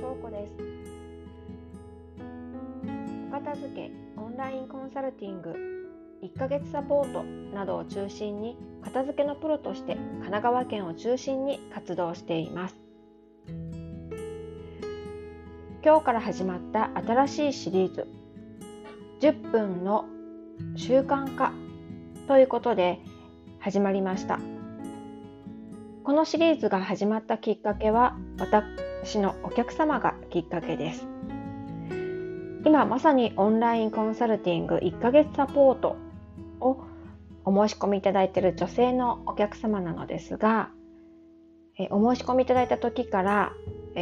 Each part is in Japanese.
翔子です。お片付けオンラインコンサルティング1ヶ月サポートなどを中心に片付けのプロとして神奈川県を中心に活動しています。今日から始まった新しいシリーズ10分の習慣化ということで始まりました。このシリーズが始まったきっかけは私私のお客様がきっかけです。今まさにオンラインコンサルティング1ヶ月サポートをお申し込みいただいている女性のお客様なのですがお申し込みいただいた時から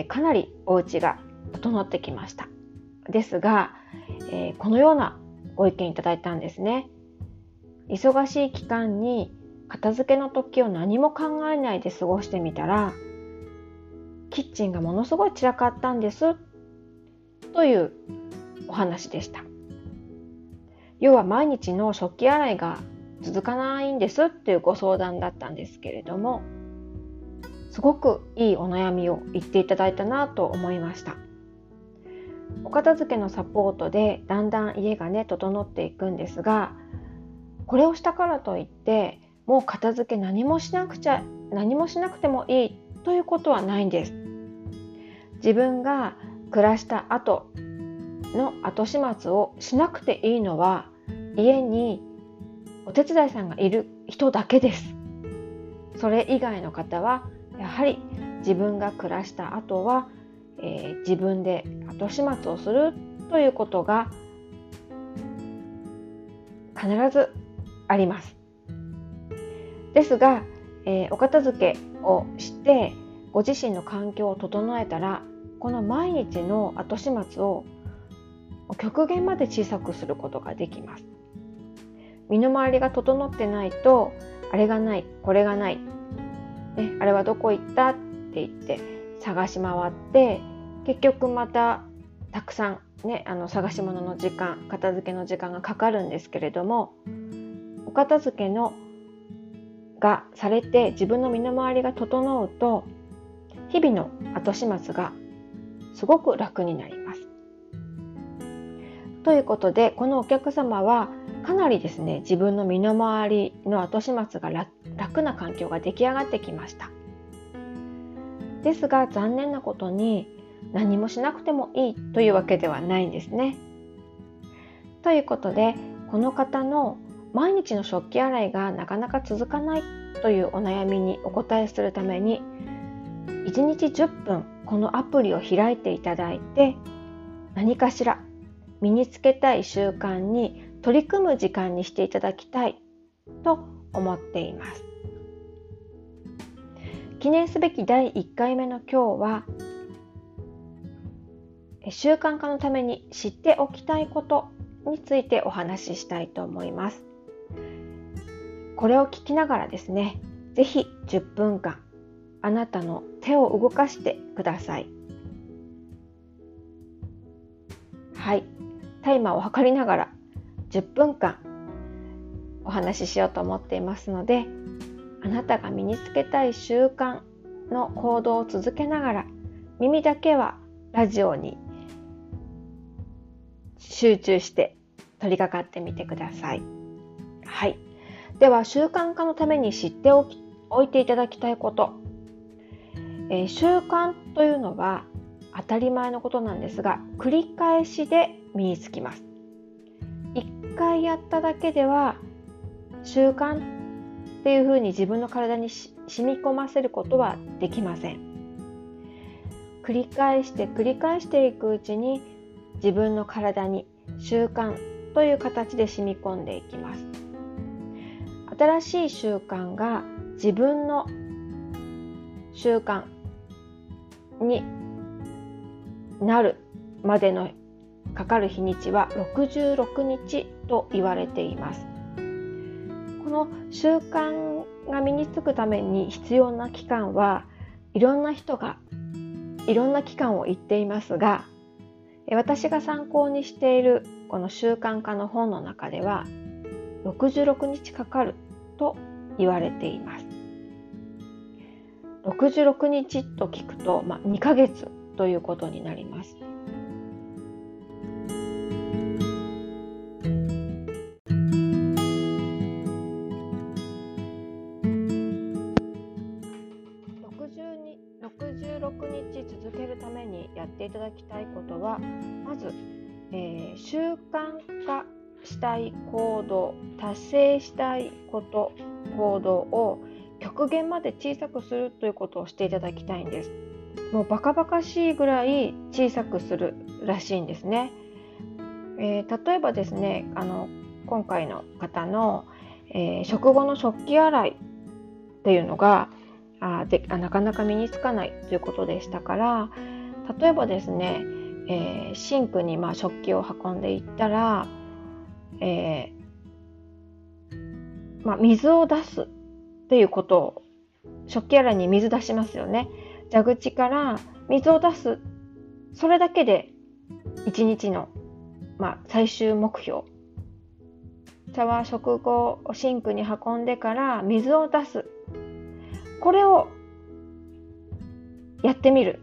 かなりお家が整ってきました。ですがこのようなご意見いただいたんですね。忙しい期間に片付けの時を何も考えないで過ごしてみたらキッチンがものすごい散らかったんです。というお話でした。要は毎日の食器洗いが続かないんです。っていうご相談だったんですけれども。すごくいいお悩みを言っていただいたなと思いました。お片付けのサポートでだんだん家がね整っていくんですがこれをしたからといってもう片付け何もしなくちゃ何もしなくてもいいということはないんです。自分が暮らした後の後始末をしなくていいのは家にお手伝いさんがいる人だけです。それ以外の方はやはり自分が暮らした後は、えー、自分で後始末をするということが必ずあります。ですが、えー、お片付けをしてご自身の環境を整えたらこの毎日の後始末を極限まで小さくすることができます。身の回りが整ってないとあれがないこれがない、ね、あれはどこ行ったって言って探し回って結局またたくさん、ね、あの探し物の時間片付けの時間がかかるんですけれどもお片付けのがされて自分の身の回りが整うと日々の後始末がすごく楽になります。ということでこのお客様はかなりですね自分の身の回りの後始末が楽な環境が出来上がってきました。ですが残念なことに何もしなくてもいいというわけではないんですね。ということでこの方の毎日の食器洗いがなかなか続かないというお悩みにお答えするために1日10分このアプリを開いていただいて何かしら身につけたい習慣に取り組む時間にしていただきたいと思っています。記念すべき第1回目の今日は習慣化のために知っておきたいことについてお話ししたいと思います。これを聞きながらですね、ぜひ10分間あなたの手を動かしてください。はい、タイマーを測りながら10分間お話ししようと思っていますので、あなたが身につけたい習慣の行動を続けながら耳だけはラジオに集中して取り掛かってみてください。はい。では習慣化のために知っておきおいていただきたいこと、えー、習慣というのは当たり前のことなんですが繰り返しで身につきます。1回やっただけでは習慣っていうふうに自分の体に染み込ませることはできません。繰り返して繰り返していくうちに自分の体に習慣という形で染み込んでいきます。新しい習慣が自分の習慣になるまでのかかる日にちは66日と言われていますこの習慣が身につくために必要な期間はいろんな人がいろんな期間を言っていますが私が参考にしているこの習慣化の本の中では66日かかると言われています。66日と聞くと、まあ、2ヶ月ということになります。66日続けるためにやっていただきたいことはまず、えー、習慣化したい行動達成したいこと行動を極限まで小さくするということをしていただきたいんです。もうバカバカしいぐらい小さくするらしいんですね。えー、例えばですねあの今回の方の、えー、食後の食器洗いっていうのがあであなかなか身につかないということでしたから例えばですね、えー、シンクにまあ食器を運んでいったら、えー、まあ、水を出すっていうことを食器洗いに水出しますよね。蛇口から水を出すそれだけで一日の、まあ、最終目標シャワー食後シンクに運んでから水を出すこれをやってみる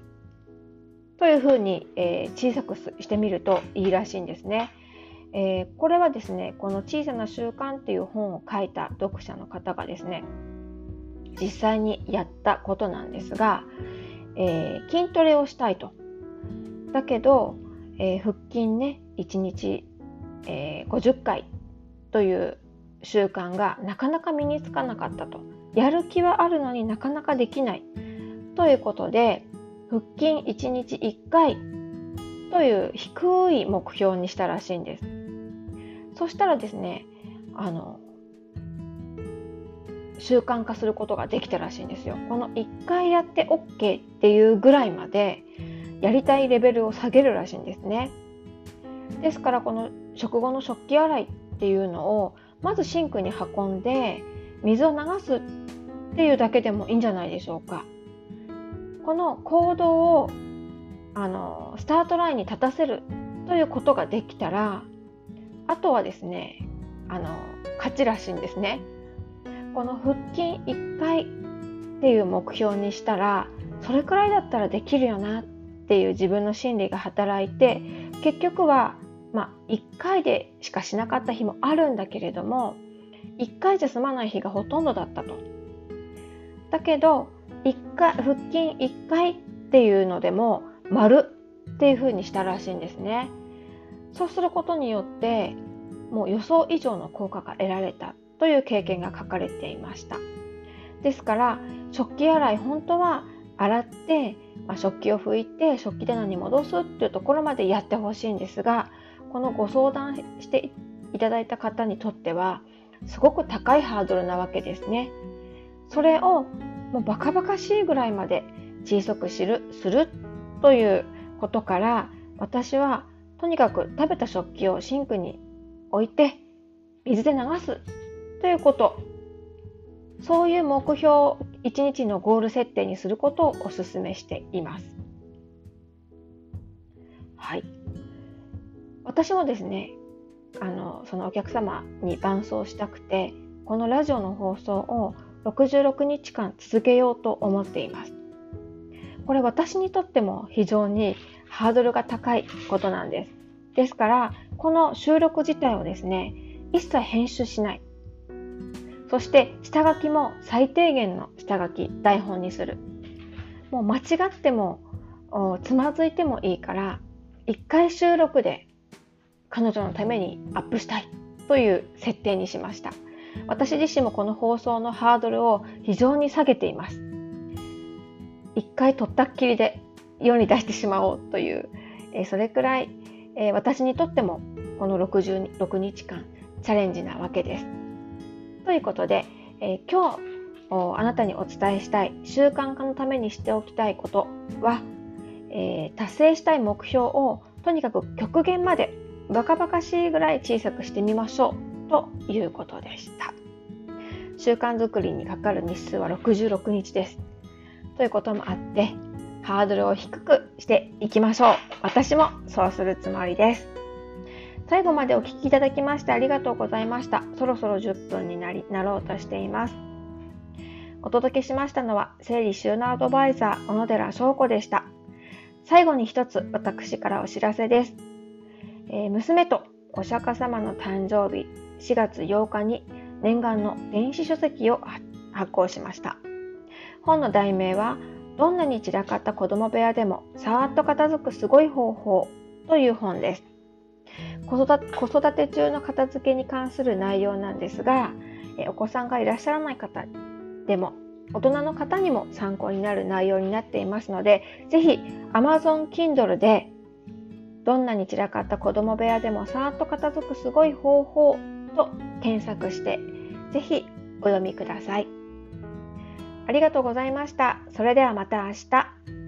というふうに、えー、小さくしてみるといいらしいんですね。えー、これはですねこの「小さな習慣」っていう本を書いた読者の方がですね実際にやったことなんですが、えー、筋トレをしたいと。だけど、えー、腹筋ね1日、えー、50回という習慣がなかなか身につかなかったと。やる気はあるのになかなかできない。ということで腹筋1日1回という低い目標にしたらしいんです。そしたらですねあの習慣化することができたらしいんですよ。この1回やって OK っていうぐらいまでやりたいレベルを下げるらしいんですね。ですからこの食後の食器洗いっていうのをまずシンクに運んで水を流すっていうだけでもいいんじゃないでしょうか。この行動をあのスタートラインに立たせるということができたらあとはですねあの勝ちらしいんですね。この腹筋1回っていう目標にしたらそれくらいだったらできるよなっていう自分の心理が働いて結局はまあ1回でしかしなかった日もあるんだけれども1回じゃ済まない日がほとんどだったと。だけど1回腹筋1回っていうのでも丸っていう風にしたらしいんですね。そうすることによってもう予想以上の効果が得られたという経験が書かれていましたですから食器洗い本当は洗って、まあ、食器を拭いて食器棚に戻すっていうところまでやってほしいんですがこのご相談していただいた方にとってはすごく高いハードルなわけですね。それをもうバカバカしいぐらいまで小さくするするということから私はとにかく食べた食器をシンクに置いて水で流すということそういう目標一日のゴール設定にすることをお勧めしています。はい。私もですね、あのそのお客様に伴走したくて、このラジオの放送を66日間続けようと思っています。これ私にとっても非常にハードルが高いことなんです。ですから、この収録自体をですね、一切編集しない。そして下書きも最低限の下書き台本にする。もう間違ってもつまずいてもいいから1回収録で彼女のためにアップしたいという設定にしました。私自身もこの放送のハードルを非常に下げています。1回取ったっきりで世に出してしまおうという、えそれくらい、え私にとってもこの66日間チャレンジなわけです。ということで、えー、今日あなたにお伝えしたい習慣化のためにしておきたいことは、えー、達成したい目標をとにかく極限までバカバカしいぐらい小さくしてみましょうということでした。習慣づくりにかかる日数は66日です。ということもあって、ハードルを低くしていきましょう。私もそうするつもりです。最後までお聴きいただきましてありがとうございました。そろそろ10分になりなろうとしています。お届けしましたのは、整理収納アドバイザー、小野寺翔子でした。最後に一つ私からお知らせです。えー、娘とお釈迦様の誕生日4月8日に念願の電子書籍を発行しました。本の題名はどんなに散らかった子供部屋でもさーっと片付くすごい方法という本です。子育て中の片付けに関する内容なんですが、お子さんがいらっしゃらない方でも大人の方にも参考になる内容になっていますので、ぜひ Amazon Kindle でどんなに散らかった子供部屋でもさーっと片付くすごい方法と検索して、ぜひお読みください。ありがとうございました。それではまた明日。